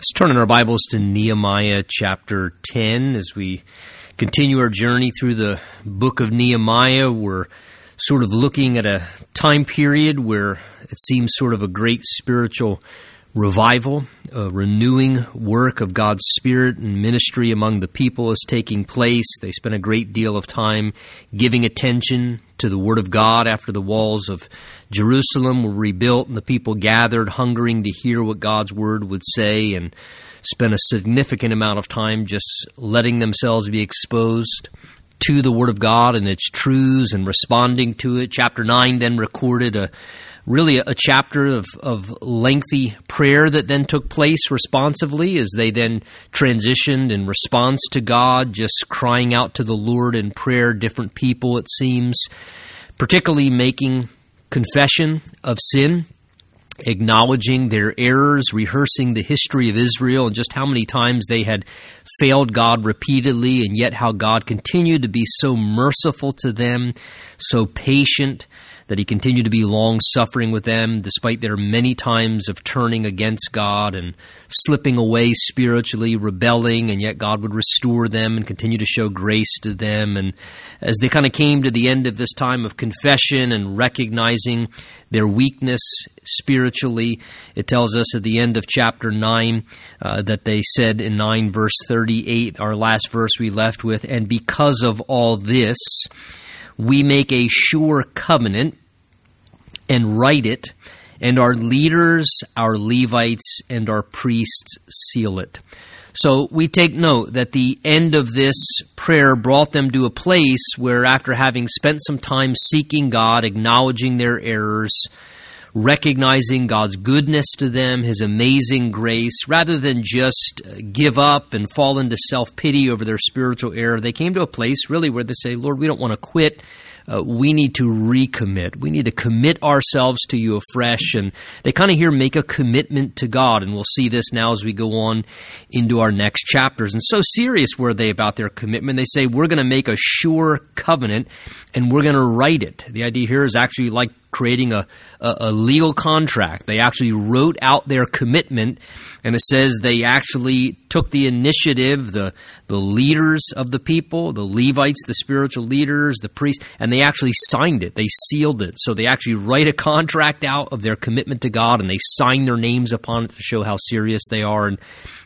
Let's turn in our Bibles to Nehemiah chapter 10 as we continue our journey through the book of Nehemiah. We're sort of looking at a time period where it seems sort of a great spiritual revival, a renewing work of God's Spirit and ministry among the people is taking place. They spent a great deal of time giving attention to the Word of God after the walls of Jerusalem were rebuilt and the people gathered, hungering to hear what God's Word would say, and spent a significant amount of time just letting themselves be exposed to the Word of God and its truths and responding to it. Chapter 9 then recorded a really a, chapter of, of lengthy prayer that then took place responsively as they then transitioned in response to God, just crying out to the Lord in prayer, different people, it seems, particularly making confession of sin acknowledging their errors, rehearsing the history of Israel and just how many times they had failed God repeatedly, and yet how God continued to be so merciful to them, so patient, that he continued to be long suffering with them despite their many times of turning against God and slipping away spiritually, rebelling, and yet God would restore them and continue to show grace to them. And as they kind of came to the end of this time of confession and recognizing their weakness spiritually, it tells us at the end of chapter 9 uh, that they said in 9 verse 38, our last verse we left with, and because of all this, we make a sure covenant and write it, and our leaders, our Levites, and our priests seal it. So we take note that the end of this prayer brought them to a place where, after having spent some time seeking God, acknowledging their errors, recognizing God's goodness to them, His amazing grace, rather than just uh, give up and fall into self pity over their spiritual error, they came to a place really where they say, Lord, we don't want to quit uh, we need to recommit. We need to commit ourselves to you afresh. And they kind of here make a commitment to God. And we'll see this now as we go on into our next chapters. And so serious were they about their commitment. They say, we're going to make a sure covenant and we're going to write it. The idea here is actually like creating a, a, a, legal contract. They actually wrote out their commitment, and it says they actually took the initiative, the, the leaders of the people, the Levites, the spiritual leaders, the priests, and they actually signed it. They sealed it. So they actually write a contract out of their commitment to God, and they sign their names upon it to show how serious they are. And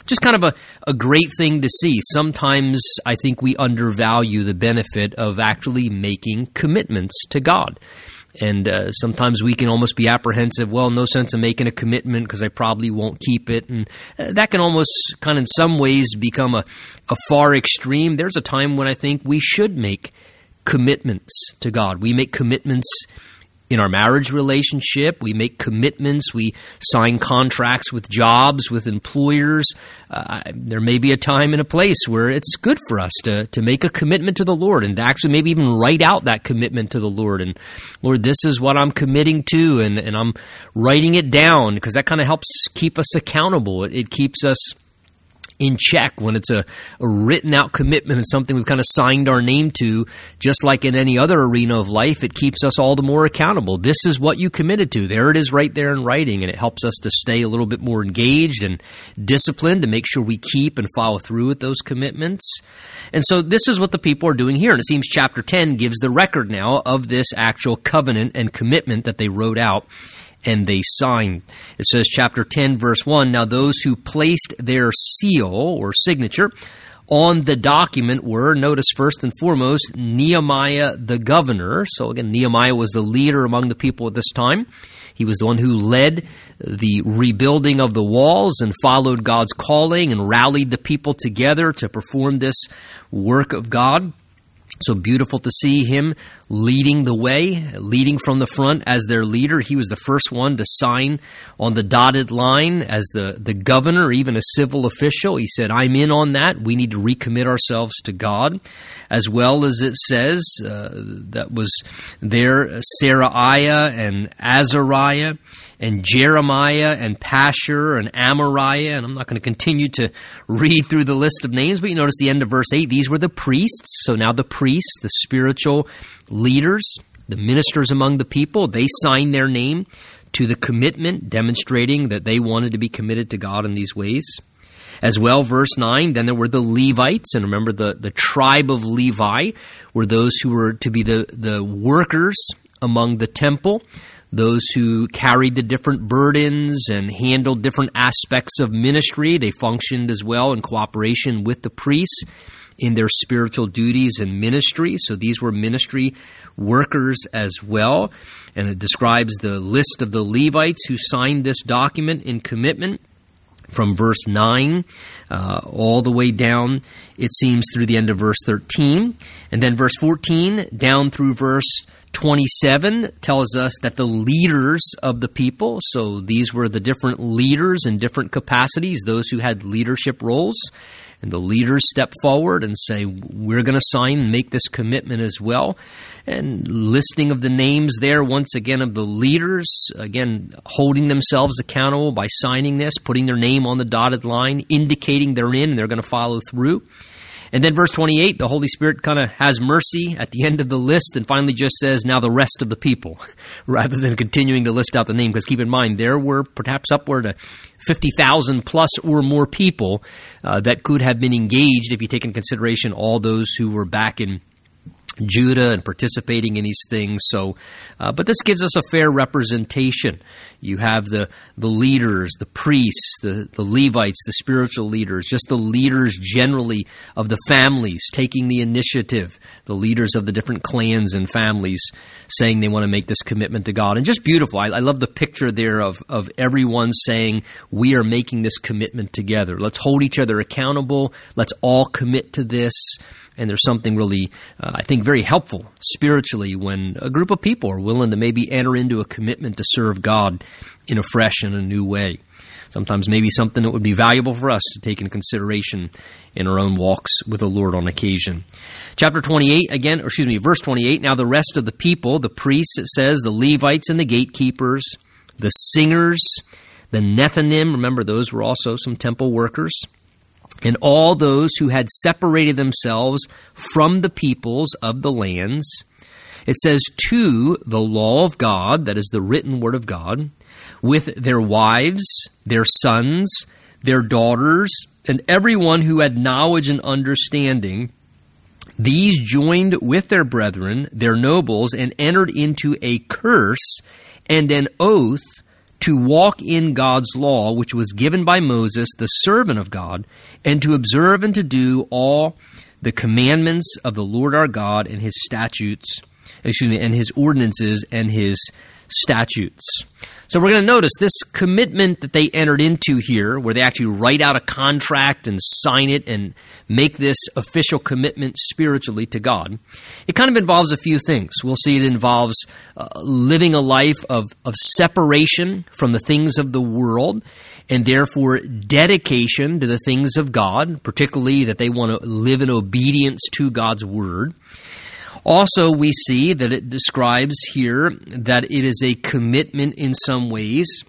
just kind of a, a great thing to see. Sometimes I think we undervalue the benefit of actually making commitments to God. And uh, sometimes we can almost be apprehensive. Well, no sense in making a commitment because I probably won't keep it, and uh, that can almost kind of, in some ways, become a, a far extreme. There's a time when I think we should make commitments to God. We make commitments in our marriage relationship. We make commitments. We sign contracts with jobs, with employers. Uh, there may be a time and a place where it's good for us to, to make a commitment to the Lord and to actually maybe even write out that commitment to the Lord. And Lord, this is what I'm committing to, and, and I'm writing it down because that kind of helps keep us accountable. It, it keeps us in check when it's a, a, written out commitment and something we've kind of signed our name to, just like in any other arena of life, it keeps us all the more accountable. This is what you committed to. There it is right there in writing, and it helps us to stay a little bit more engaged and disciplined to make sure we keep and follow through with those commitments. And so this is what the people are doing here. And it seems chapter 10 gives the record now of this actual covenant and commitment that they wrote out and they signed. It says, chapter 10, verse 1 Now those who placed their seal or signature on the document were, notice first and foremost, Nehemiah the governor. So again, Nehemiah was the leader among the people at this time. He was the one who led the rebuilding of the walls and followed God's calling and rallied the people together to perform this work of God. So beautiful to see him leading the way, leading from the front as their leader. He was the first one to sign on the dotted line as the, the governor, even a civil official. He said, I'm in on that. We need to recommit ourselves to God. As well as it says, uh, that was there, Seraiah and Azariah and Jeremiah and Pashhur and Amariah. And I'm not going to continue to read through the list of names, but you notice the end of verse 8, these were the priests. So now the priests, the spiritual leaders, the ministers among the people, they signed their name to the commitment, demonstrating that they wanted to be committed to God in these ways. As well, verse 9, then there were the Levites, and remember the, the tribe of Levi were those who were to be the, the workers among the temple, those who carried the different burdens and handled different aspects of ministry. They functioned as well in cooperation with the priests in their spiritual duties and ministry. So these were ministry workers as well. And it describes the list of the Levites who signed this document in commitment from verse 9 uh, all the way down, it seems, through the end of verse 13. And then verse 14 down through verse 27 tells us that the leaders of the people, so these were the different leaders in different capacities, those who had leadership roles, and the leaders step forward and say, We're going to sign and make this commitment as well. And listing of the names there, once again, of the leaders, again, holding themselves accountable by signing this, putting their name on the dotted line, indicating they're in and they're going to follow through. And then verse 28, the Holy Spirit kind of has mercy at the end of the list and finally just says, now the rest of the people, rather than continuing to list out the name. Because keep in mind, there were perhaps upward of 50,000 plus or more people uh, that could have been engaged if you take into consideration all those who were back in Judah and participating in these things. So, uh, but this gives us a fair representation. You have the the leaders, the priests, the the Levites, the spiritual leaders, just the leaders generally of the families taking the initiative. The leaders of the different clans and families saying they want to make this commitment to God, and just beautiful. I, I love the picture there of of everyone saying we are making this commitment together. Let's hold each other accountable. Let's all commit to this. And there's something really, uh, I think, very helpful spiritually when a group of people are willing to maybe enter into a commitment to serve God in a fresh and a new way. Sometimes maybe something that would be valuable for us to take into consideration in our own walks with the Lord on occasion. Chapter 28, again, or excuse me, verse 28. Now the rest of the people, the priests, it says, the Levites and the gatekeepers, the singers, the Nethinim, remember those were also some temple workers and all those who had separated themselves from the peoples of the lands. It says, to the law of God, that is the written word of God, with their wives, their sons, their daughters, and everyone who had knowledge and understanding. These joined with their brethren, their nobles, and entered into a curse and an oath to walk in God's law, which was given by Moses, the servant of God, and to observe and to do all the commandments of the Lord our God and his statutes, excuse me, and his ordinances and his statutes. So we're going to notice this commitment that they entered into here, where they actually write out a contract and sign it and make this official commitment spiritually to God. It kind of involves a few things. We'll see it involves uh, living a life of, of separation from the things of the world and therefore dedication to the things of God, particularly that they want to live in obedience to God's word. Also, we see that it describes here that it is a commitment in some ways,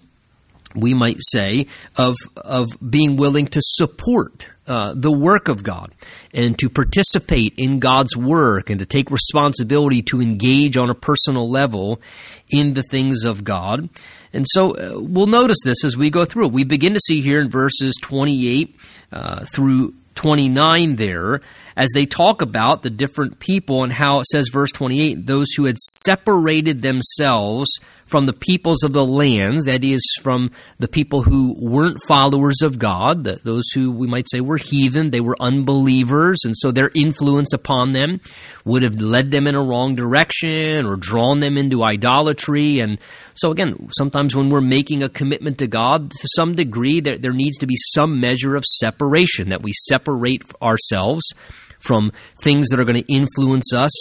we might say, of, of being willing to support uh, the work of God and to participate in God's work and to take responsibility to engage on a personal level in the things of God. And so uh, we'll notice this as we go through. We begin to see here in verses 28 uh, through 29 there as they talk about the different people and how it says, verse 28, those who had separated themselves from the peoples of the lands, that is, from the people who weren't followers of God, those who we might say were heathen, they were unbelievers, and so their influence upon them would have led them in a wrong direction or drawn them into idolatry. And so, again, sometimes when we're making a commitment to God, to some degree, there, there needs to be some measure of separation, that we separate ourselves from things that are going to influence us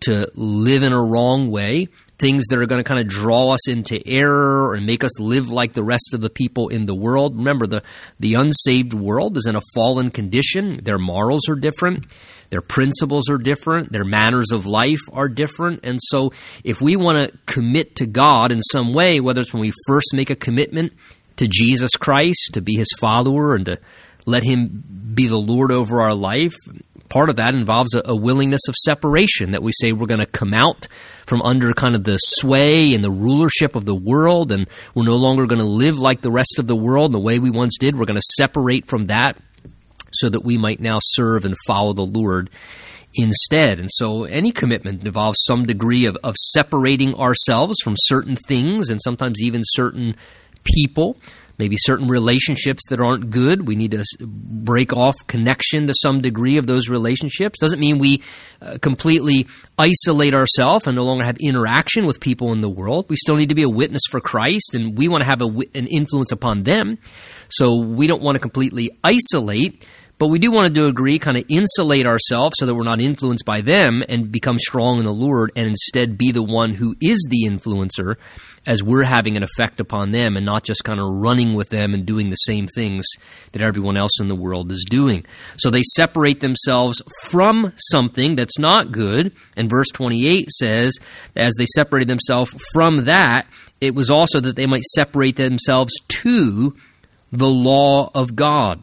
to live in a wrong way, things that are going to kind of draw us into error and make us live like the rest of the people in the world. Remember, the, the unsaved world is in a fallen condition. Their morals are different, their principles are different, their manners of life are different. And so, if we want to commit to God in some way, whether it's when we first make a commitment to Jesus Christ, to be his follower, and to let him be the Lord over our life, part of that involves a, a willingness of separation that we say we're going to come out from under kind of the sway and the rulership of the world, and we're no longer going to live like the rest of the world the way we once did. We're going to separate from that so that we might now serve and follow the Lord instead. And so any commitment involves some degree of, of separating ourselves from certain things and sometimes even certain people maybe certain relationships that aren't good. We need to break off connection to some degree of those relationships. Doesn't mean we uh, completely isolate ourselves and no longer have interaction with people in the world. We still need to be a witness for Christ, and we want to have a, an influence upon them. So we don't want to completely isolate. But we do want to do agree, kind of insulate ourselves so that we're not influenced by them and become strong in the Lord and instead be the one who is the influencer as we're having an effect upon them and not just kind of running with them and doing the same things that everyone else in the world is doing. So they separate themselves from something that's not good. And verse 28 says, as they separated themselves from that, it was also that they might separate themselves to the law of God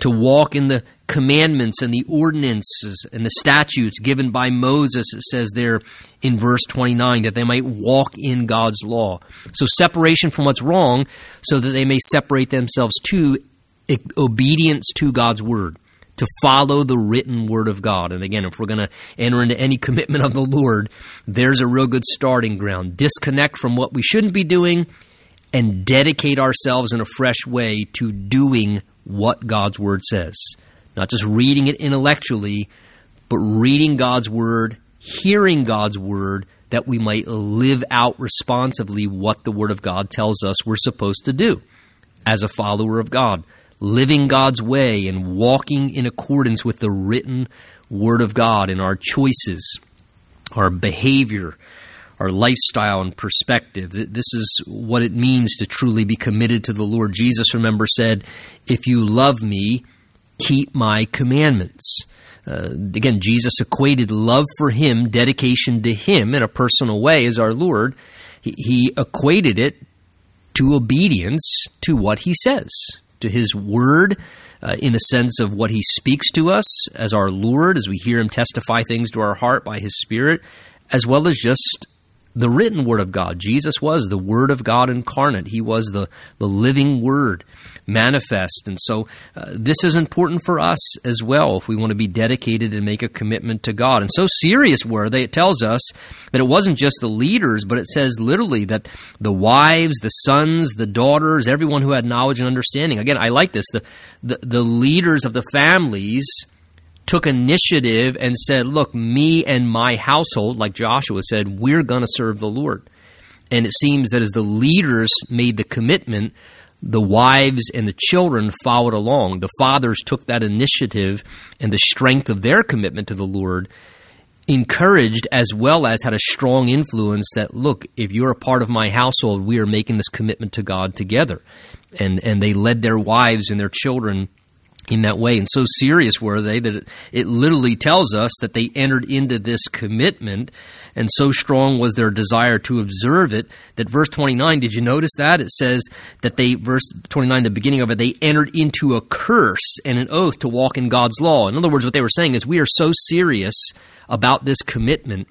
to walk in the commandments and the ordinances and the statutes given by Moses, it says there in verse 29, that they might walk in God's law. So, separation from what's wrong, so that they may separate themselves to obedience to God's word, to follow the written word of God. And again, if we're going to enter into any commitment of the Lord, there's a real good starting ground. Disconnect from what we shouldn't be doing and dedicate ourselves in a fresh way to doing what God's Word says. Not just reading it intellectually, but reading God's Word, hearing God's Word, that we might live out responsively what the Word of God tells us we're supposed to do as a follower of God. Living God's way and walking in accordance with the written Word of God in our choices, our behavior, our lifestyle and perspective. This is what it means to truly be committed to the Lord. Jesus, remember, said, If you love me, keep my commandments. Uh, again, Jesus equated love for him, dedication to him in a personal way as our Lord. He, he equated it to obedience to what he says, to his word, uh, in a sense of what he speaks to us as our Lord, as we hear him testify things to our heart by his Spirit, as well as just the written Word of God. Jesus was the Word of God incarnate. He was the, the living Word manifest. And so uh, this is important for us as well if we want to be dedicated and make a commitment to God. And so serious were they, it tells us that it wasn't just the leaders, but it says literally that the wives, the sons, the daughters, everyone who had knowledge and understanding. Again, I like this. The, the, the leaders of the families took initiative and said, Look, me and my household, like Joshua said, we're going to serve the Lord. And it seems that as the leaders made the commitment, the wives and the children followed along. The fathers took that initiative and the strength of their commitment to the Lord encouraged as well as had a strong influence that look if you're a part of my household we are making this commitment to God together and and they led their wives and their children in that way. And so serious were they that it, it, literally tells us that they entered into this commitment, and so strong was their desire to observe it that verse 29, did you notice that? It says that they, verse 29, the beginning of it, they entered into a curse and an oath to walk in God's law. In other words, what they were saying is, we are so serious about this commitment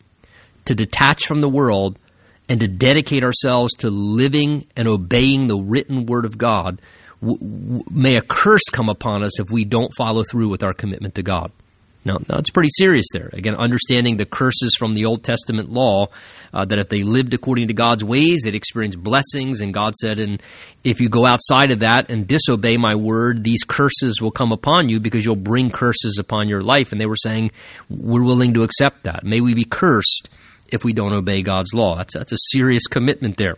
to detach from the world and to dedicate ourselves to living and obeying the written word of God may a curse come upon us if we don't follow through with our commitment to God. Now, it's pretty serious there. Again, understanding the curses from the Old Testament law, uh, that if they lived according to God's ways, they'd experience blessings. And God said, and if you go outside of that and disobey my word, these curses will come upon you because you'll bring curses upon your life. And they were saying, we're willing to accept that. May we be cursed if we don't obey God's law. That's, that's a serious commitment there.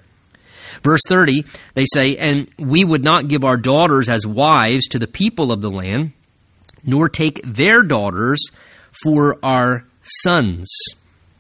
Verse 30, they say, And we would not give our daughters as wives to the people of the land, nor take their daughters for our sons.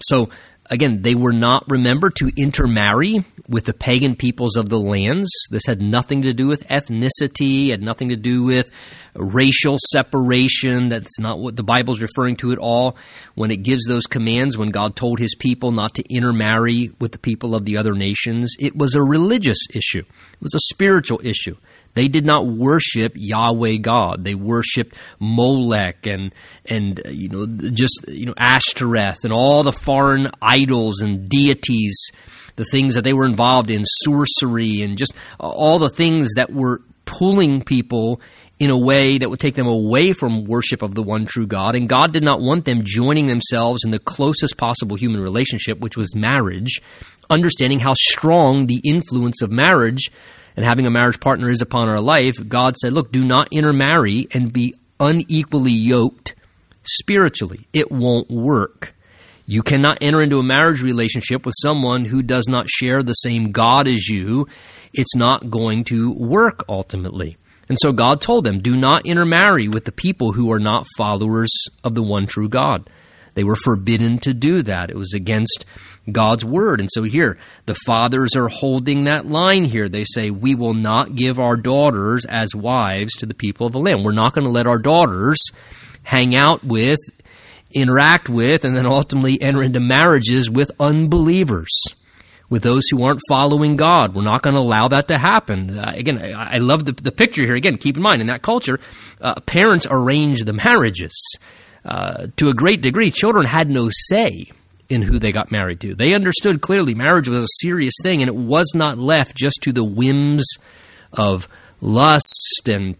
So, again, they were not, remember, to intermarry with the pagan peoples of the lands. This had nothing to do with ethnicity, had nothing to do with racial separation. That's not what the Bible's referring to at all. When it gives those commands, when God told his people not to intermarry with the people of the other nations, it was a religious issue. It was a spiritual issue. They did not worship Yahweh God. They worshipped Molech and and uh, you know just you know Ashtoreth and all the foreign idols and deities, the things that they were involved in, sorcery and just all the things that were pulling people in a way that would take them away from worship of the one true God. And God did not want them joining themselves in the closest possible human relationship, which was marriage, understanding how strong the influence of marriage and having a marriage partner is upon our life. God said, Look, do not intermarry and be unequally yoked spiritually. It won't work. You cannot enter into a marriage relationship with someone who does not share the same God as you. It's not going to work ultimately. And so God told them, do not intermarry with the people who are not followers of the one true God. They were forbidden to do that. It was against God's word. And so here, the fathers are holding that line here. They say, we will not give our daughters as wives to the people of the land. We're not going to let our daughters hang out with, interact with, and then ultimately enter into marriages with unbelievers with those who aren't following God. We're not going to allow that to happen. Uh, again, I, I love the, the, picture here. Again, keep in mind, in that culture, uh, parents arrange the marriages. Uh, to a great degree, children had no say in who they got married to. They understood clearly marriage was a serious thing, and it was not left just to the whims of lust and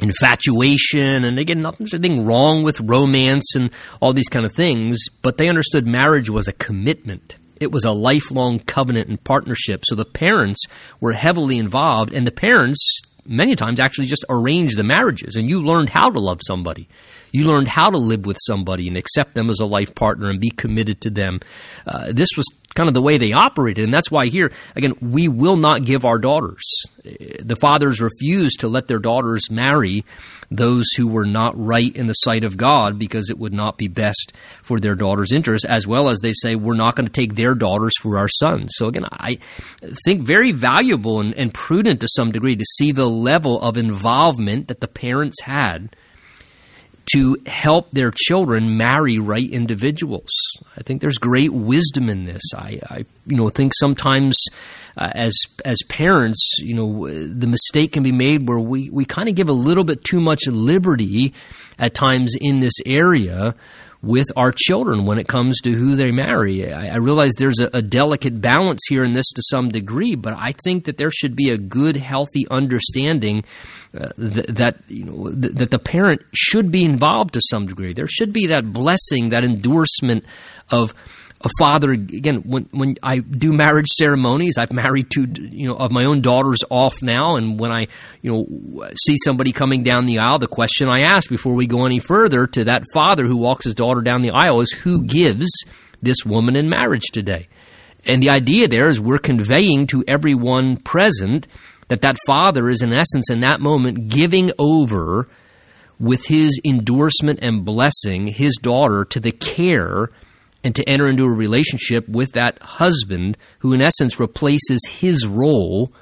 infatuation and again nothing wrong with romance and all these kind of things but they understood marriage was a commitment it was a lifelong covenant and partnership. So the parents were heavily involved, and the parents many times actually just arranged the marriages, and you learned how to love somebody. You learned how to live with somebody and accept them as a life partner and be committed to them. Uh, this was kind of the way they operated. And that's why here, again, we will not give our daughters. The fathers refused to let their daughters marry those who were not right in the sight of God because it would not be best for their daughters' interests, as well as they say, we're not going to take their daughters for our sons. So again, I think very valuable and, and prudent to some degree to see the level of involvement that the parents had to help their children marry right individuals. I think there's great wisdom in this. I, I you know, think sometimes uh, as as parents, you know, the mistake can be made where we we kind of give a little bit too much liberty at times in this area with our children when it comes to who they marry. I, I realize there's a, a, delicate balance here in this to some degree, but I think that there should be a good, healthy understanding uh, th- that you know th- that the parent should be involved to some degree. There should be that blessing, that endorsement of a father again when when I do marriage ceremonies I've married two you know of my own daughters off now and when I you know see somebody coming down the aisle the question I ask before we go any further to that father who walks his daughter down the aisle is who gives this woman in marriage today? And the idea there is we're conveying to everyone present that that father is in essence in that moment giving over with his endorsement and blessing his daughter to the care and to enter into a relationship with that husband who, in essence, replaces his role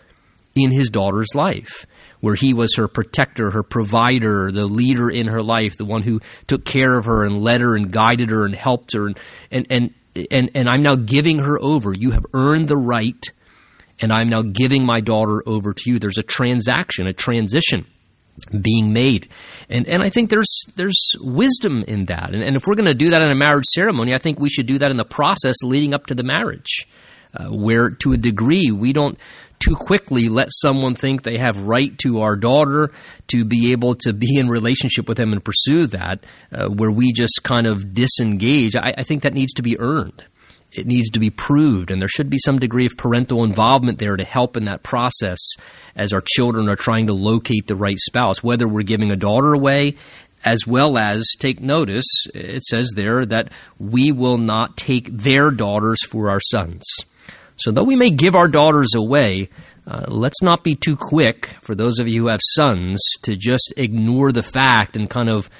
in his daughter's life, where he was her protector, her provider, the leader in her life, the one who took care of her and led her and guided her and helped her. And, and, and, and, and I'm now giving her over. You have earned the right, and I'm now giving my daughter over to you. There's a transaction, a transition being made. And and I think there's there's wisdom in that. And, and if we're going to do that in a marriage ceremony, I think we should do that in the process leading up to the marriage, uh, where to a degree we don't too quickly let someone think they have right to our daughter to be able to be in relationship with them and pursue that, uh, where we just kind of disengage. I, I think that needs to be earned it needs to be proved, and there should be some degree of parental involvement there to help in that process as our children are trying to locate the right spouse, whether we're giving a daughter away, as well as take notice, it says there that we will not take their daughters for our sons. So, though we may give our daughters away, uh, let's not be too quick, for those of you who have sons, to just ignore the fact and kind of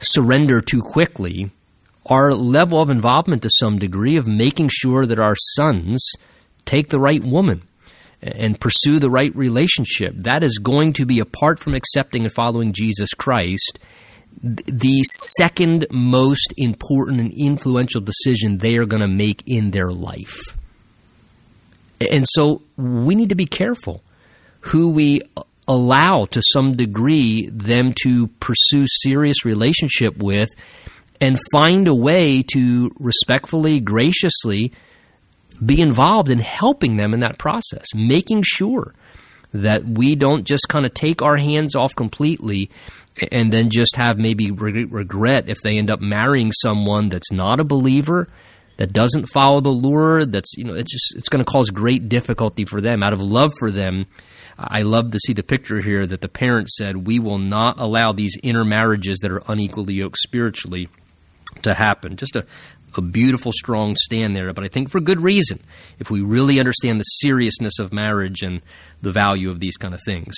surrender too quickly our level of involvement to some degree of making sure that our sons take the right woman and pursue the right relationship, that is going to be, apart from accepting and following Jesus Christ, the second most important and influential decision they are going to make in their life. And so we need to be careful who we allow to some degree them to pursue serious relationship with and find a way to respectfully, graciously be involved in helping them in that process, making sure that we don't just kind of take our hands off completely and then just have maybe regret if they end up marrying someone that's not a believer that doesn't follow the Lord that's you know it's just it's going to cause great difficulty for them. Out of love for them I love to see the picture here that the parents said we will not allow these intermarriages that are unequally yoked spiritually to happen just a, a beautiful, strong stand there, but I think for good reason, if we really understand the seriousness of marriage and the value of these kind of things.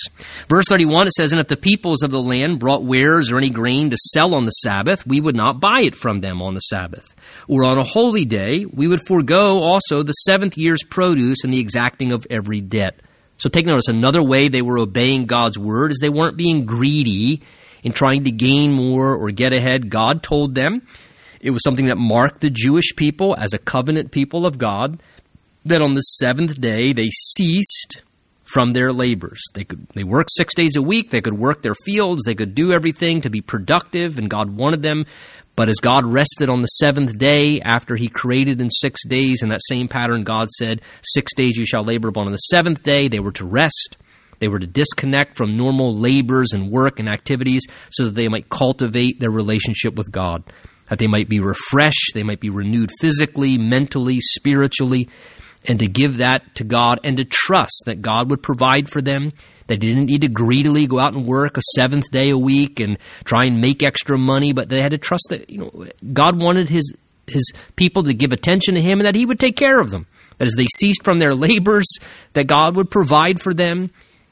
Verse 31, it says, And if the peoples of the land brought wares or any grain to sell on the Sabbath, we would not buy it from them on the Sabbath. Or on a holy day, we would forego also the seventh year's produce and the exacting of every debt. So take notice, another way they were obeying God's word is they weren't being greedy in trying to gain more or get ahead. God told them it was something that marked the Jewish people as a covenant people of God, that on the seventh day they ceased from their labors. They could they worked 6 days a week, they could work their fields, they could do everything to be productive and God wanted them, but as God rested on the seventh day after he created in 6 days in that same pattern God said, 6 days you shall labor but on the seventh day they were to rest. They were to disconnect from normal labors and work and activities so that they might cultivate their relationship with God that they might be refreshed, they might be renewed physically, mentally, spiritually, and to give that to God and to trust that God would provide for them. They didn't need to greedily go out and work a seventh day a week and try and make extra money, but they had to trust that you know God wanted his his people to give attention to him and that he would take care of them. That as they ceased from their labors, that God would provide for them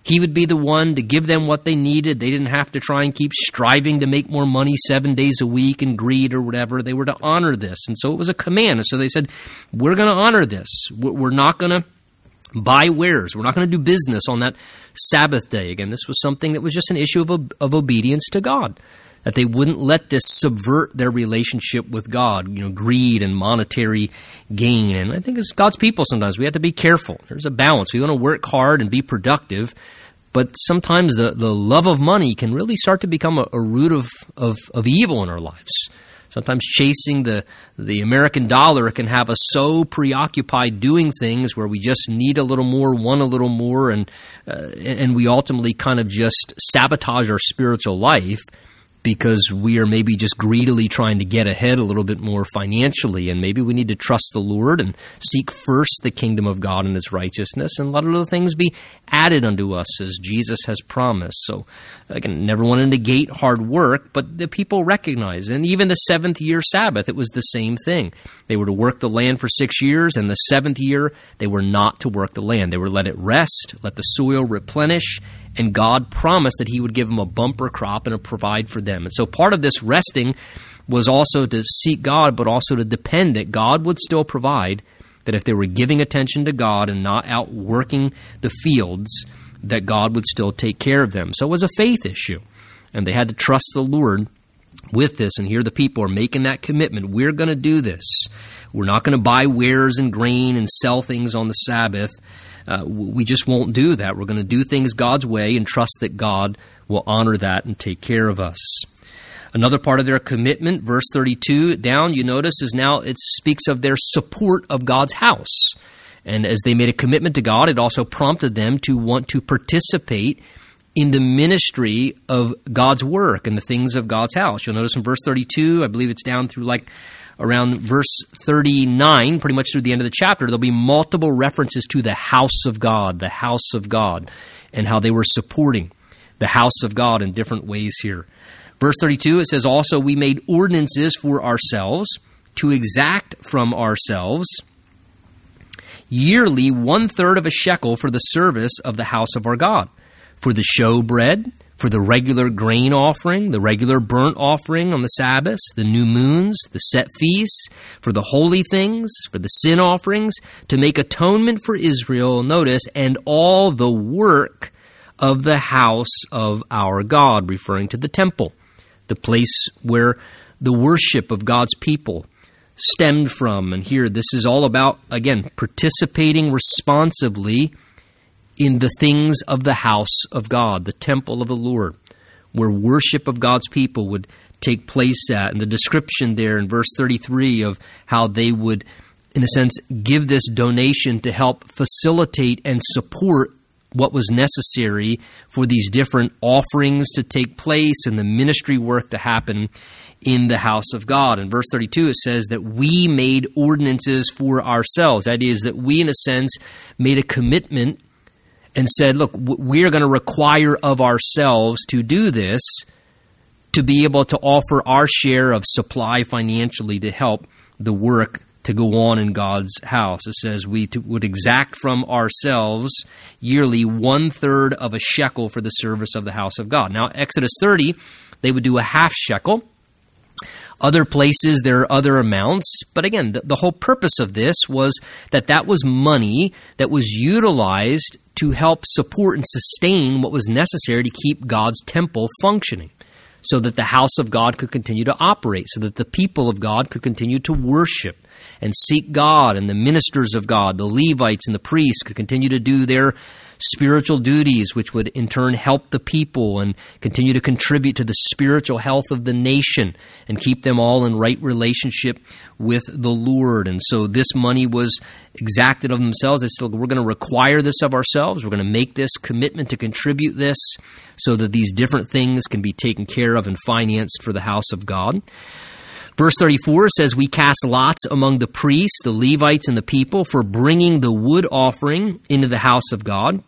he would be the one to give them what they needed. They didn't have to try and keep striving to make more money seven days a week and greed or whatever. They were to honor this. And so it was a command. And so they said, We're going to honor this. We're not going to buy wares. We're not going to do business on that Sabbath day. Again, this was something that was just an issue of, of obedience to God that they wouldn't let this subvert their relationship with God, you know, greed and monetary gain. And I think as God's people, sometimes we have to be careful. There's a balance. We want to work hard and be productive, but sometimes the, the love of money can really start to become a, a root of, of, of evil in our lives. Sometimes chasing the, the American dollar can have us so preoccupied doing things where we just need a little more, want a little more, and, uh, and we ultimately kind of just sabotage our spiritual life because we are maybe just greedily trying to get ahead a little bit more financially. And maybe we need to trust the Lord and seek first the kingdom of God and his righteousness and let other things be added unto us as Jesus has promised. So, again, never want to negate hard work, but the people recognize. And even the seventh year Sabbath, it was the same thing. They were to work the land for six years, and the seventh year, they were not to work the land. They were let it rest, let the soil replenish, and God promised that He would give them a bumper crop and provide for them. And so part of this resting was also to seek God, but also to depend that God would still provide, that if they were giving attention to God and not out working the fields, that God would still take care of them. So it was a faith issue. And they had to trust the Lord with this. And here the people are making that commitment. We're going to do this. We're not going to buy wares and grain and sell things on the Sabbath. Uh, we just won't do that. We're going to do things God's way and trust that God will honor that and take care of us. Another part of their commitment, verse 32 down, you notice, is now it speaks of their support of God's house. And as they made a commitment to God, it also prompted them to want to participate in the ministry of God's work and the things of God's house. You'll notice in verse 32, I believe it's down through like around verse 39, pretty much through the end of the chapter, there'll be multiple references to the house of God, the house of God, and how they were supporting the house of God in different ways here. Verse 32, it says, Also, we made ordinances for ourselves to exact from ourselves yearly one third of a shekel for the service of the house of our God for the showbread, for the regular grain offering, the regular burnt offering on the Sabbaths, the new moons, the set feasts, for the holy things, for the sin offerings, to make atonement for Israel, notice, and all the work of the house of our God, referring to the temple, the place where the worship of God's people stemmed from. And here, this is all about, again, participating responsibly in the things of the house of God, the temple of the Lord, where worship of God's people would take place at. And the description there in verse 33 of how they would, in a sense, give this donation to help facilitate and support what was necessary for these different offerings to take place and the ministry work to happen in the house of God. In verse 32, it says that we made ordinances for ourselves. That is, that we, in a sense, made a commitment and said, look, we're going to require of ourselves to do this to be able to offer our share of supply financially to help the work to go on in God's house. It says we would exact from ourselves yearly one third of a shekel for the service of the house of God. Now, Exodus 30, they would do a half shekel. Other places, there are other amounts. But again, the, the whole purpose of this was that that was money that was utilized to help support and sustain what was necessary to keep God's temple functioning so that the house of God could continue to operate, so that the people of God could continue to worship and seek God, and the ministers of God, the Levites and the priests, could continue to do their spiritual duties, which would in turn help the people and continue to contribute to the spiritual health of the nation and keep them all in right relationship with the Lord. And so this money was exacted of themselves. They said, we're going to require this of ourselves. We're going to make this commitment to contribute this so that these different things can be taken care of and financed for the house of God. Verse 34 says, We cast lots among the priests, the Levites, and the people for bringing the wood offering into the house of God,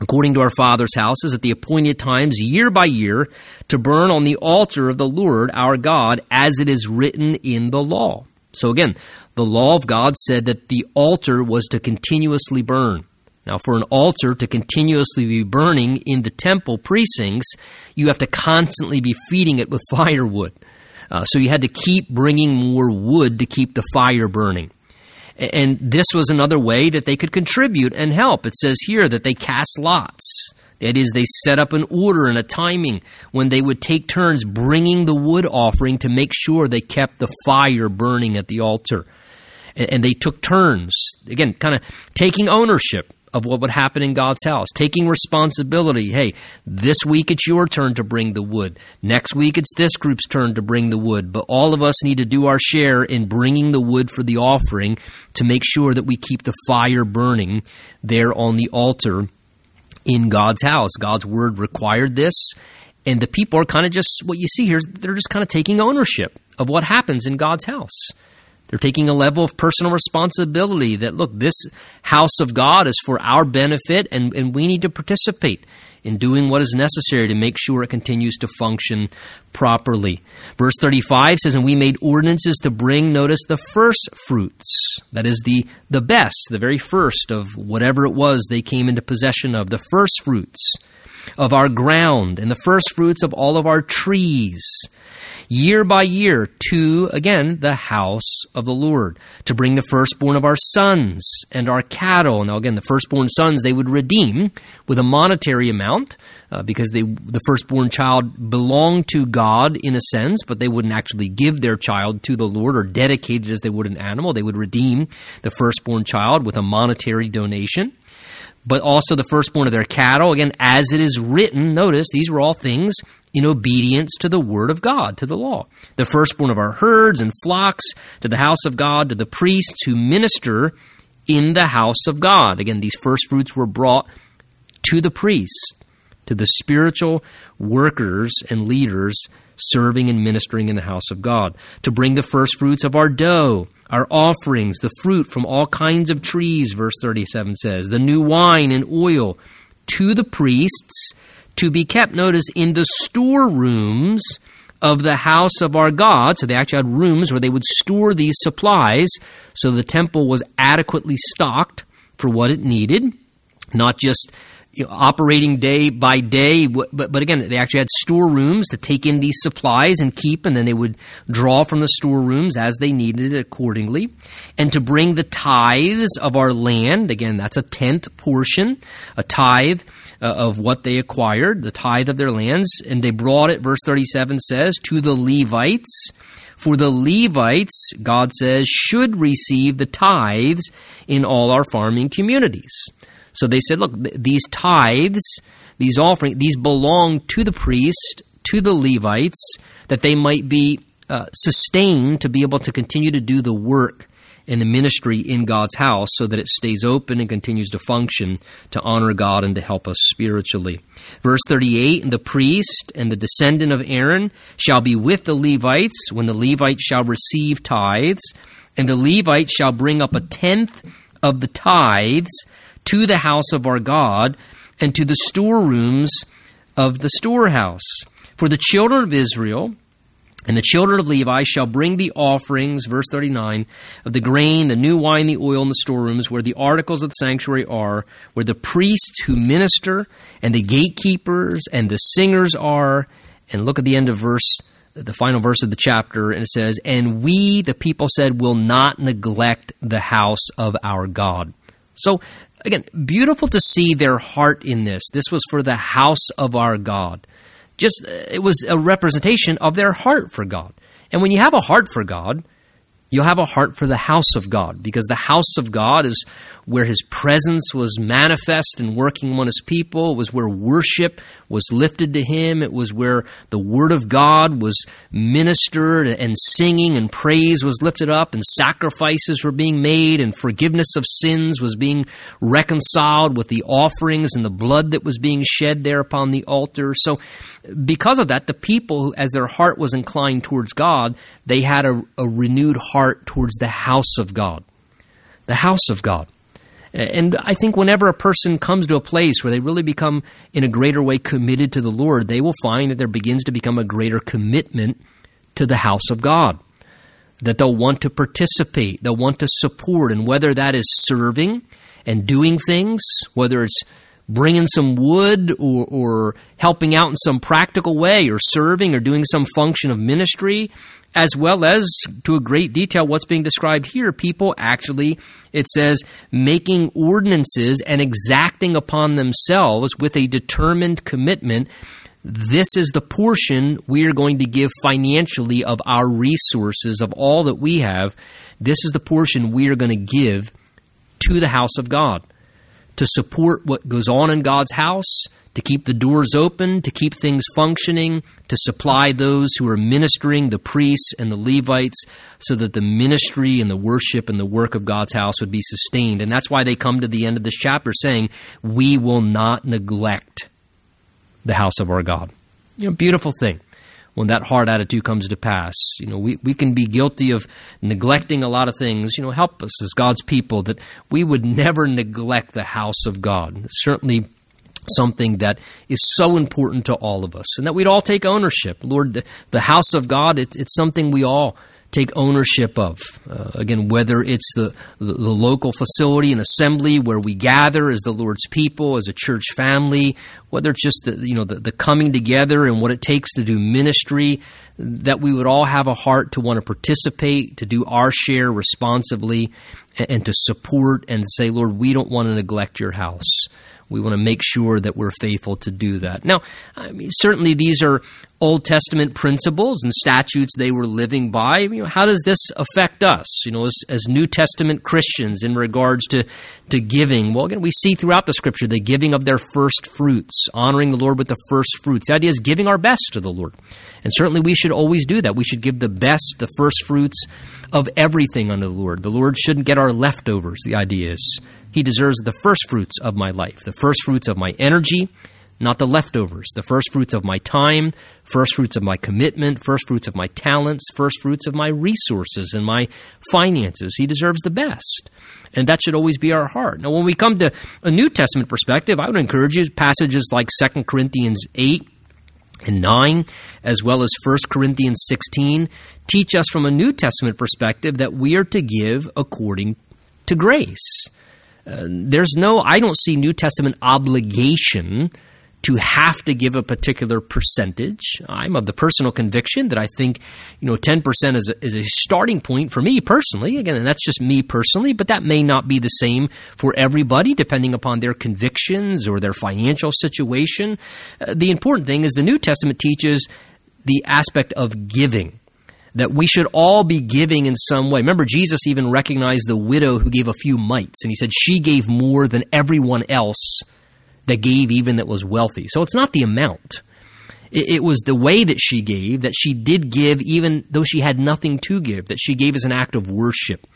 according to our father's houses, at the appointed times, year by year, to burn on the altar of the Lord our God, as it is written in the law. So again, the law of God said that the altar was to continuously burn. Now, for an altar to continuously be burning in the temple precincts, you have to constantly be feeding it with firewood. Uh, so you had to keep bringing more wood to keep the fire burning. And this was another way that they could contribute and help. It says here that they cast lots. That is, they set up an order and a timing when they would take turns bringing the wood offering to make sure they kept the fire burning at the altar. And they took turns, again, kind of taking ownership of what would happen in God's house, taking responsibility. Hey, this week it's your turn to bring the wood. Next week it's this group's turn to bring the wood. But all of us need to do our share in bringing the wood for the offering to make sure that we keep the fire burning there on the altar in God's house. God's word required this. And the people are kind of just, what you see here, they're just kind of taking ownership of what happens in God's house. They're taking a level of personal responsibility that, look, this house of God is for our benefit, and, and we need to participate in doing what is necessary to make sure it continues to function properly. Verse 35 says, And we made ordinances to bring, notice, the first fruits. That is the, the best, the very first of whatever it was they came into possession of, the first fruits of our ground, and the first fruits of all of our trees year by year to, again, the house of the Lord, to bring the firstborn of our sons and our cattle. Now, again, the firstborn sons they would redeem with a monetary amount uh, because they, the firstborn child belonged to God in a sense, but they wouldn't actually give their child to the Lord or dedicate it as they would an animal. They would redeem the firstborn child with a monetary donation but also the firstborn of their cattle. Again, as it is written, notice these were all things in obedience to the word of God, to the law. The firstborn of our herds and flocks, to the house of God, to the priests who minister in the house of God. Again, these first fruits were brought to the priests, to the spiritual workers and leaders serving and ministering in the house of God, to bring the first fruits of our dough, our offerings, the fruit from all kinds of trees, verse 37 says, the new wine and oil to the priests to be kept, notice, in the storerooms of the house of our God. So they actually had rooms where they would store these supplies so the temple was adequately stocked for what it needed, not just you know, operating day by day. But, but again, they actually had storerooms to take in these supplies and keep, and then they would draw from the storerooms as they needed it accordingly. And to bring the tithes of our land, again, that's a tenth portion, a tithe uh, of what they acquired, the tithe of their lands. And they brought it, verse 37 says, to the Levites. For the Levites, God says, should receive the tithes in all our farming communities. So they said, look, th- these tithes, these offerings, these belong to the priest, to the Levites, that they might be uh, sustained to be able to continue to do the work and the ministry in God's house so that it stays open and continues to function to honor God and to help us spiritually. Verse 38 And the priest and the descendant of Aaron shall be with the Levites when the Levites shall receive tithes, and the Levites shall bring up a tenth of the tithes to the house of our God and to the storerooms of the storehouse. For the children of Israel and the children of Levi shall bring the offerings, verse 39, of the grain, the new wine, the oil in the storerooms, where the articles of the sanctuary are, where the priests who minister, and the gatekeepers, and the singers are. And look at the end of verse, the final verse of the chapter, and it says, And we, the people said, will not neglect the house of our God. So Again, beautiful to see their heart in this. This was for the house of our God. Just, uh, it was a representation of their heart for God. And when you have a heart for God, You'll have a heart for the house of God because the house of God is where His presence was manifest and working among His people. It was where worship was lifted to Him. It was where the Word of God was ministered and singing and praise was lifted up and sacrifices were being made and forgiveness of sins was being reconciled with the offerings and the blood that was being shed there upon the altar. So, because of that, the people, as their heart was inclined towards God, they had a, a renewed heart heart towards the house of God. The house of God. And I think whenever a person comes to a place where they really become, in a greater way, committed to the Lord, they will find that there begins to become a greater commitment to the house of God. That they'll want to participate, they'll want to support, and whether that is serving and doing things, whether it's bringing some wood or, or helping out in some practical way, or serving or doing some function of ministry, as well as to a great detail what's being described here people actually it says making ordinances and exacting upon themselves with a determined commitment this is the portion we are going to give financially of our resources of all that we have. This is the portion we are going to give to the house of god to support what goes on in god's house to keep the doors open, to keep things functioning, to supply those who are ministering, the priests and the Levites, so that the ministry and the worship and the work of God's house would be sustained. And that's why they come to the end of this chapter saying, We will not neglect the house of our God. You know, beautiful thing when that hard attitude comes to pass. You know, we, we can be guilty of neglecting a lot of things. You know, help us as God's people that we would never neglect the house of God. Certainly something that is so important to all of us and that we'd all take ownership. Lord, the, the house of God, it, it's something we all take ownership of. Uh, again, whether it's the, the, the, local facility and assembly where we gather as the Lord's people, as a church family, whether it's just the, you know, the, the coming together and what it takes to do ministry, that we would all have a heart to want to participate, to do our share responsibly, and, and to support and say, Lord, we don't want to neglect your house. We want to make sure that we're faithful to do that. Now, I mean, certainly these are Old Testament principles and statutes they were living by. You know, how does this affect us, you know, as, as New Testament Christians in regards to, to giving? Well, again, we see throughout the scripture the giving of their first fruits, honoring the Lord with the first fruits. The idea is giving our best to the Lord. And certainly we should always do that. We should give the best, the first fruits of everything unto the Lord. The Lord shouldn't get our leftovers, the idea is. He deserves the first fruits of my life, the first fruits of my energy, not the leftovers, the first fruits of my time, first fruits of my commitment, first fruits of my talents, first fruits of my resources and my finances. He deserves the best. And that should always be our heart. Now, when we come to a New Testament perspective, I would encourage you passages like 2 Corinthians 8 and 9, as well as 1 Corinthians 16, teach us from a New Testament perspective that we are to give according to grace. Uh, there's no, I don't see New Testament obligation to have to give a particular percentage. I'm of the personal conviction that I think, you know, 10% is a, is a starting point for me personally. Again, and that's just me personally, but that may not be the same for everybody depending upon their convictions or their financial situation. Uh, the important thing is the New Testament teaches the aspect of giving that we should all be giving in some way. Remember, Jesus even recognized the widow who gave a few mites, and he said she gave more than everyone else that gave, even that was wealthy. So it's not the amount. It, it was the way that she gave, that she did give even though she had nothing to give, that she gave as an act of worship,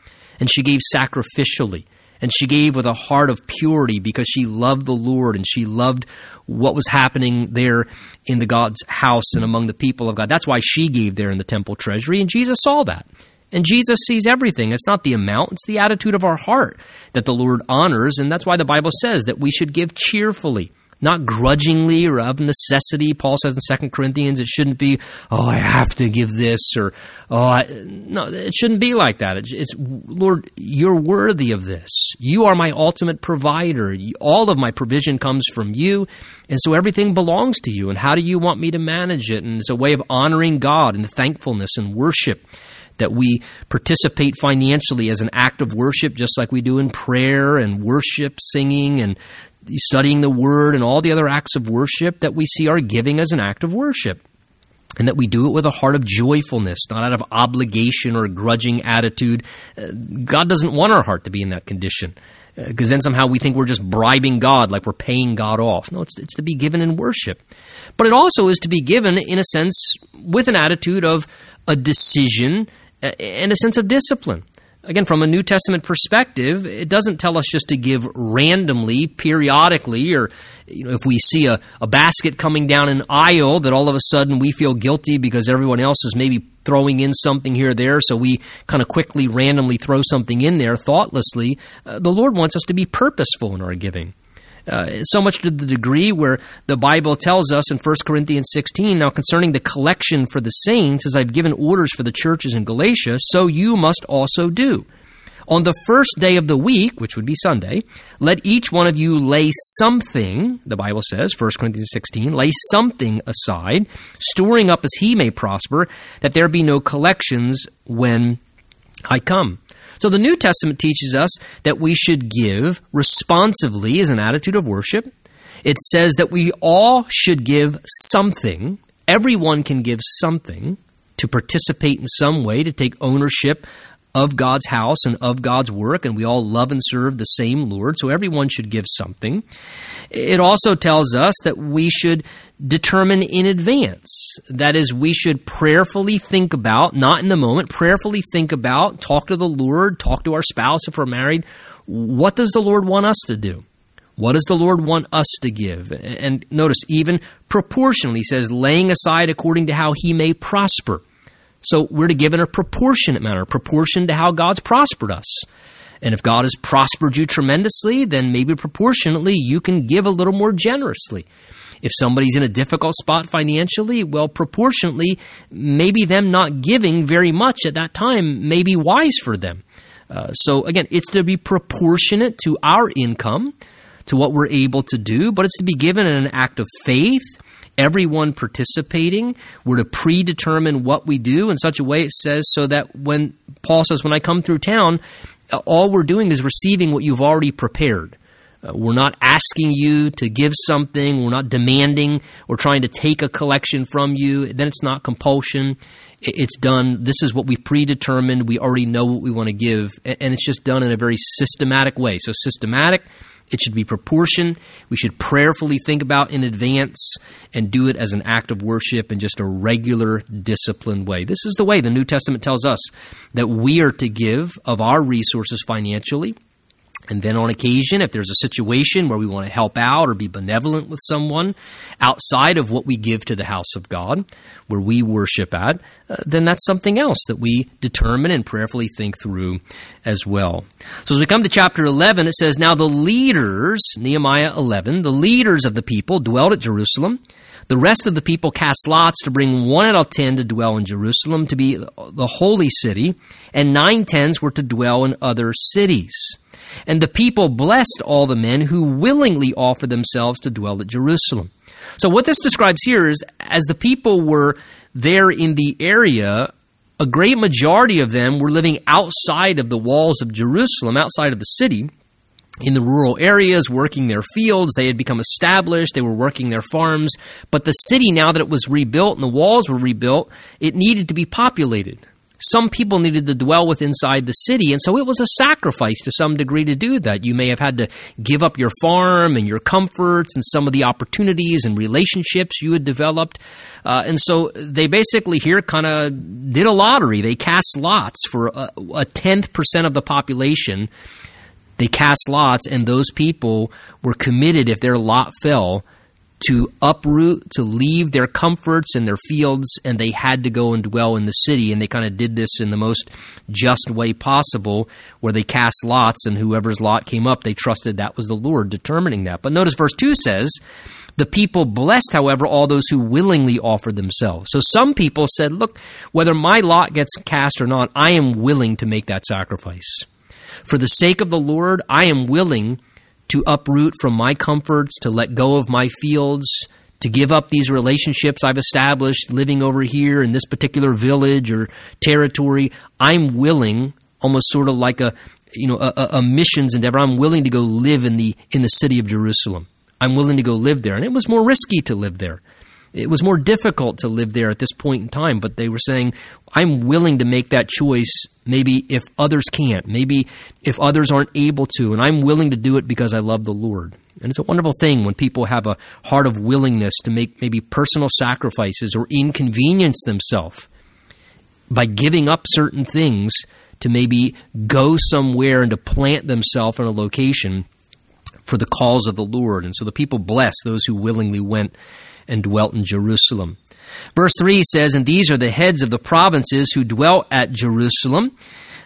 and she gave sacrificially. And she gave with a heart of purity because she loved the Lord and she loved what was happening there in the God's house and among the people of God. That's why she gave there in the temple treasury, and Jesus saw that. And Jesus sees everything. It's not the amount, it's the attitude of our heart that the Lord honors. And that's why the Bible says that we should give cheerfully not grudgingly or of necessity. Paul says in 2 Corinthians it shouldn't be, oh, I have to give this or, oh, I, no, it shouldn't be like that. It's, Lord, you're worthy of this. You are my ultimate provider. All of my provision comes from you. And so everything belongs to you. And how do you want me to manage it? And it's a way of honoring God and thankfulness and worship that we participate financially as an act of worship, just like we do in prayer and worship, singing, and studying the word and all the other acts of worship, that we see our giving as an act of worship. And that we do it with a heart of joyfulness, not out of obligation or grudging attitude. Uh, God doesn't want our heart to be in that condition because uh, then somehow we think we're just bribing God, like we're paying God off. No, it's, it's to be given in worship. But it also is to be given, in a sense, with an attitude of a decision and a sense of discipline again, from a New Testament perspective, it doesn't tell us just to give randomly, periodically, or you know, if we see a, a basket coming down an aisle, that all of a sudden we feel guilty because everyone else is maybe throwing in something here or there, so we kind of quickly, randomly throw something in there thoughtlessly. Uh, the Lord wants us to be purposeful in our giving. Uh, so much to the degree where the Bible tells us in 1 Corinthians 16, now concerning the collection for the saints, as I've given orders for the churches in Galatia, so you must also do. On the first day of the week, which would be Sunday, let each one of you lay something, the Bible says, 1 Corinthians 16, lay something aside, storing up as he may prosper, that there be no collections when I come. So the New Testament teaches us that we should give responsively as an attitude of worship. It says that we all should give something. Everyone can give something to participate in some way, to take ownership of God's house and of God's work, and we all love and serve the same Lord, so everyone should give something. It also tells us that we should determine in advance. That is, we should prayerfully think about, not in the moment, prayerfully think about, talk to the Lord, talk to our spouse if we're married. What does the Lord want us to do? What does the Lord want us to give? And notice, even proportionally, says, laying aside according to how he may prosper. So we're to give in a proportionate manner, proportion to how God's prospered us. And if God has prospered you tremendously, then maybe proportionately you can give a little more generously. If somebody's in a difficult spot financially, well, proportionately, maybe them not giving very much at that time may be wise for them. Uh, so again, it's to be proportionate to our income, to what we're able to do, but it's to be given in an act of faith everyone participating. We're to predetermine what we do in such a way, it says, so that when Paul says, when I come through town, all we're doing is receiving what you've already prepared. Uh, we're not asking you to give something. We're not demanding or trying to take a collection from you. Then it's not compulsion. It's done. This is what we've predetermined. We already know what we want to give. And it's just done in a very systematic way. So, systematic it should be proportioned. We should prayerfully think about in advance and do it as an act of worship in just a regular, disciplined way. This is the way the New Testament tells us that we are to give of our resources financially and then on occasion, if there's a situation where we want to help out or be benevolent with someone outside of what we give to the house of God, where we worship at, uh, then that's something else that we determine and prayerfully think through as well. So as we come to chapter 11, it says, Now the leaders, Nehemiah 11, the leaders of the people dwelled at Jerusalem. The rest of the people cast lots to bring one out of ten to dwell in Jerusalem, to be the holy city, and nine were to dwell in other cities. And the people blessed all the men who willingly offered themselves to dwell at Jerusalem. So, what this describes here is as the people were there in the area, a great majority of them were living outside of the walls of Jerusalem, outside of the city, in the rural areas, working their fields. They had become established. They were working their farms. But the city, now that it was rebuilt and the walls were rebuilt, it needed to be populated. Some people needed to dwell with inside the city, and so it was a sacrifice to some degree to do that. You may have had to give up your farm and your comforts and some of the opportunities and relationships you had developed. Uh, and so they basically here kind of did a lottery. They cast lots for a, a tenth percent of the population. They cast lots, and those people were committed if their lot fell to uproot, to leave their comforts and their fields, and they had to go and dwell in the city. And they kind of did this in the most just way possible, where they cast lots, and whoever's lot came up, they trusted that was the Lord determining that. But notice verse 2 says, the people blessed, however, all those who willingly offered themselves. So some people said, Look, whether my lot gets cast or not, I am willing to make that sacrifice. For the sake of the Lord, I am willing to uproot from my comforts, to let go of my fields, to give up these relationships I've established living over here in this particular village or territory. I'm willing, almost sort of like a you know a, a missions endeavor. I'm willing to go live in the in the city of Jerusalem. I'm willing to go live there, and it was more risky to live there. It was more difficult to live there at this point in time, but they were saying, I'm willing to make that choice maybe if others can't, maybe if others aren't able to, and I'm willing to do it because I love the Lord. And it's a wonderful thing when people have a heart of willingness to make maybe personal sacrifices or inconvenience themselves by giving up certain things to maybe go somewhere and to plant themselves in a location for the cause of the Lord. And so the people blessed those who willingly went and dwelt in Jerusalem. Verse 3 says, And these are the heads of the provinces who dwelt at Jerusalem.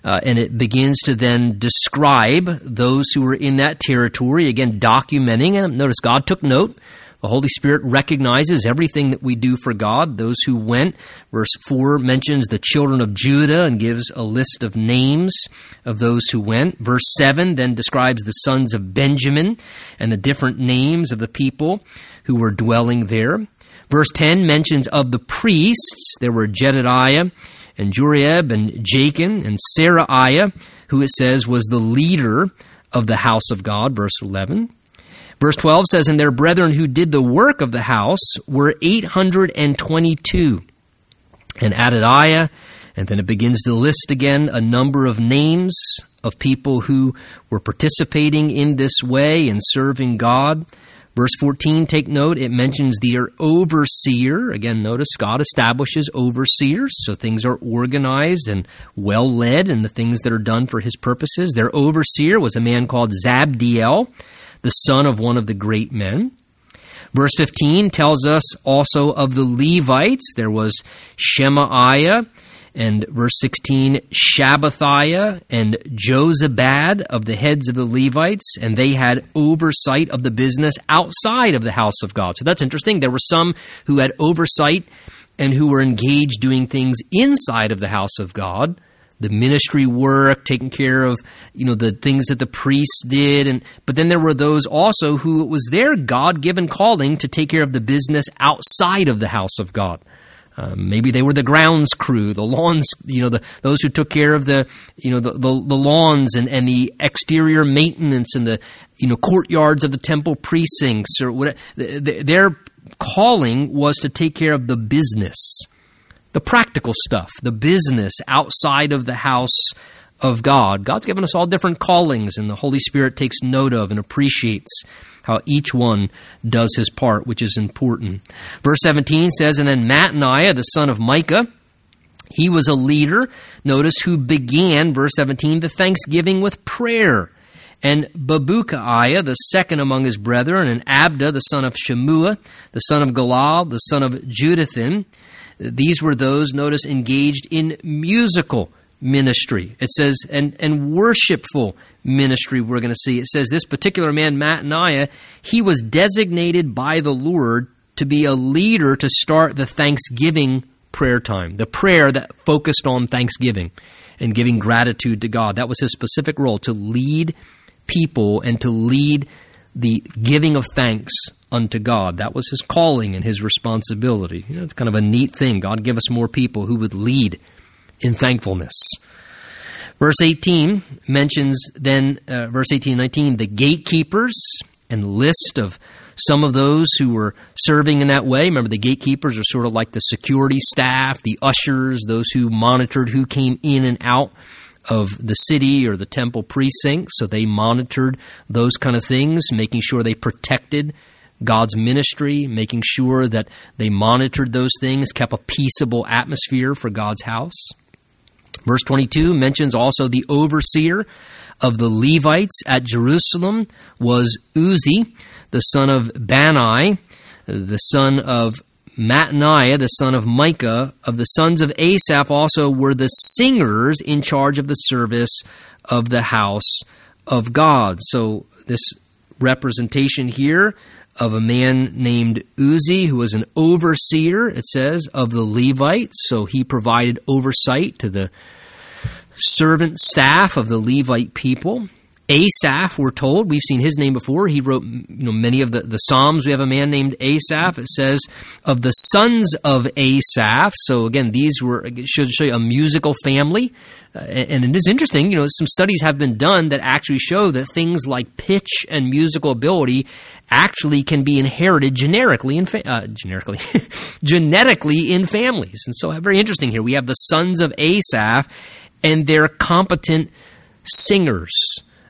Uh, and it begins to then describe those who were in that territory, again, documenting. And notice God took note. The Holy Spirit recognizes everything that we do for God. Those who went, verse 4 mentions the children of Judah and gives a list of names of those who went. Verse 7 then describes the sons of Benjamin and the different names of the people who were dwelling there. Verse 10 mentions of the priests. There were Jedediah and Joiarib and Jachin and Seraiah, who it says was the leader of the house of God. Verse 11. Verse 12 says, And their brethren who did the work of the house were 822. And Adadiah, and then it begins to list again a number of names of people who were participating in this way and serving God. Verse 14, take note, it mentions the overseer. Again, notice God establishes overseers, so things are organized and well led in the things that are done for his purposes. Their overseer was a man called Zabdiel, the son of one of the great men. Verse 15 tells us also of the Levites. There was Shemaiah and verse 16, Shabbathiah and Jozabad of the heads of the Levites, and they had oversight of the business outside of the house of God. So that's interesting. There were some who had oversight and who were engaged doing things inside of the house of God the ministry work, taking care of you know the things that the priests did, and but then there were those also who it was their God given calling to take care of the business outside of the house of God. Um, maybe they were the grounds crew, the lawns, you know, the, those who took care of the, you know, the, the, the lawns and, and the exterior maintenance and the, you know, courtyards of the temple precincts or whatever. Their calling was to take care of the business, the practical stuff, the business outside of the house of God. God's given us all different callings, and the Holy Spirit takes note of and appreciates how each one does his part, which is important. Verse 17 says, And then Mattaniah, the son of Micah, he was a leader, notice, who began, verse 17, the thanksgiving with prayer. And Bakbukiah, the second among his brethren, and Abda, the son of Shammua, the son of Galal, the son of Jeduthun. These were those, notice, engaged in musical ministry. It says, and, and worshipful ministry, we're going to see. It says, this particular man, Mattaniah, he was designated by the Lord to be a leader to start the Thanksgiving prayer time, the prayer that focused on thanksgiving and giving gratitude to God. That was his specific role, to lead people and to lead the giving of thanks unto God. That was his calling and his responsibility. You know, it's kind of a neat thing. God give us more people who would lead in thankfulness. Verse 18 mentions then, uh, verse 18 and 19, the gatekeepers and list of some of those who were serving in that way. Remember, the gatekeepers are sort of like the security staff, the ushers, those who monitored who came in and out of the city or the temple precinct. So they monitored those kind of things, making sure they protected God's ministry, making sure that they monitored those things, kept a peaceable atmosphere for God's house. Verse 22 mentions also the overseer of the Levites at Jerusalem was Uzzi, the son of Bani, the son of Mattaniah, the son of Micah, of the sons of Asaph also were the singers in charge of the service of the house of God. So this representation here of a man named Uzzi, who was an overseer, it says, of the Levites. So he provided oversight to the servant staff of the Levite people. Asaph, we're told, we've seen his name before. He wrote you know, many of the, the Psalms. We have a man named Asaph. It says, of the sons of Asaph. So again, these were, should show you a musical family. Uh, and, and it is interesting, you know, some studies have been done that actually show that things like pitch and musical ability actually can be inherited generically in fa- uh, generically genetically in families. And so very interesting here. We have the sons of Asaph and they're competent singers.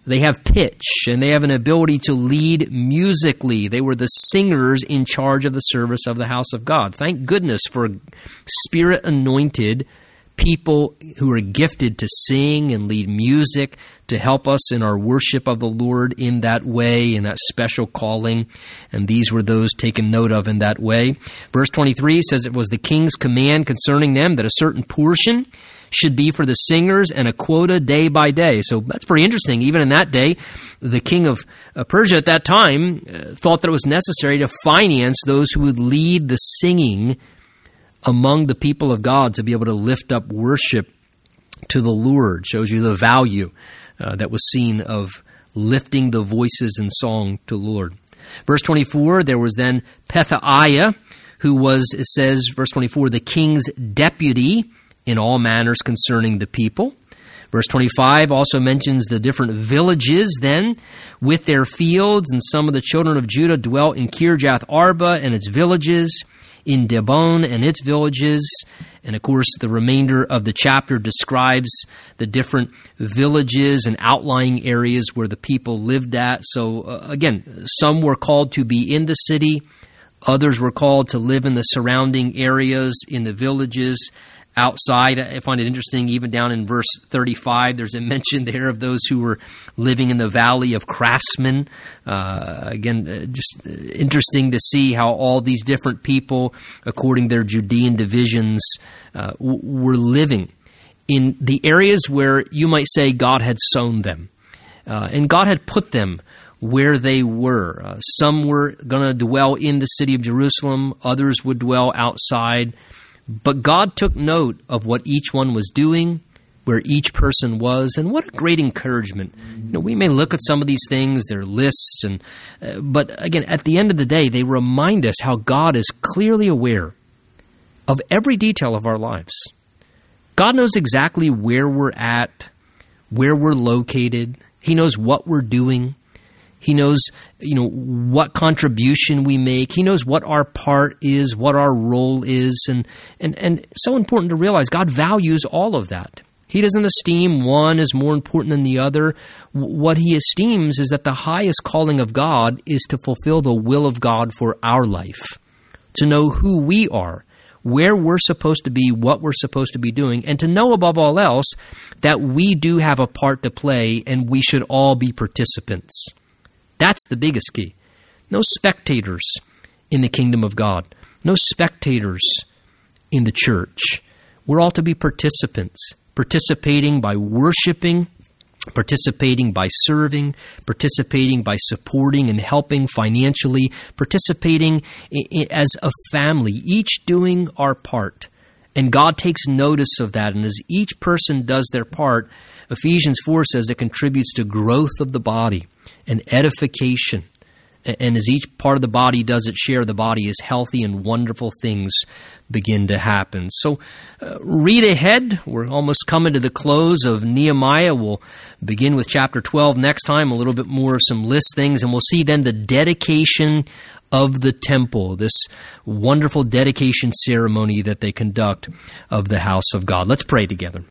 They have pitch and they have an ability to lead musically. They were the singers in charge of the service of the house of God. Thank goodness for spirit anointed people who are gifted to sing and lead music to help us in our worship of the Lord in that way, in that special calling. And these were those taken note of in that way. Verse 23 says it was the king's command concerning them that a certain portion should be for the singers and a quota day by day. So that's pretty interesting. Even in that day, the king of uh, Persia at that time uh, thought that it was necessary to finance those who would lead the singing among the people of God to be able to lift up worship to the Lord. Shows you the value uh, that was seen of lifting the voices in song to Lord. Verse 24, there was then Pethahiah, who was, it says, verse 24, the king's deputy in all manners concerning the people. Verse 25 also mentions the different villages then with their fields, and some of the children of Judah dwelt in Kirjath Arba and its villages, in Dibon and its villages. And of course, the remainder of the chapter describes the different villages and outlying areas where the people lived at. So, uh, again, some were called to be in the city, others were called to live in the surrounding areas, in the villages outside. I find it interesting, even down in verse 35, there's a mention there of those who were living in the valley of craftsmen. Uh, again, uh, just interesting to see how all these different people, according to their Judean divisions, uh, w- were living in the areas where you might say God had sown them. Uh, and God had put them where they were. Uh, some were going to dwell in the city of Jerusalem, others would dwell outside. But God took note of what each one was doing, where each person was, and what a great encouragement. You know, we may look at some of these things, their lists, and uh, but again, at the end of the day, they remind us how God is clearly aware of every detail of our lives. God knows exactly where we're at, where we're located. He knows what we're doing. He knows, you know, what contribution we make. He knows what our part is, what our role is, and and and so important to realize God values all of that. He doesn't esteem one as more important than the other. What he esteems is that the highest calling of God is to fulfill the will of God for our life, to know who we are, where we're supposed to be, what we're supposed to be doing, and to know above all else that we do have a part to play and we should all be participants. That's the biggest key. No spectators in the kingdom of God, no spectators in the church. We're all to be participants, participating by worshiping, participating by serving, participating by supporting and helping financially, participating as a family, each doing our part And God takes notice of that. And as each person does their part, Ephesians 4 says it contributes to growth of the body and edification. And as each part of the body does its share, the body is healthy and wonderful things begin to happen. So uh, read ahead. We're almost coming to the close of Nehemiah. We'll begin with chapter 12 next time, a little bit more of some list things, and we'll see then the dedication of the temple, this wonderful dedication ceremony that they conduct of the house of God. Let's pray together.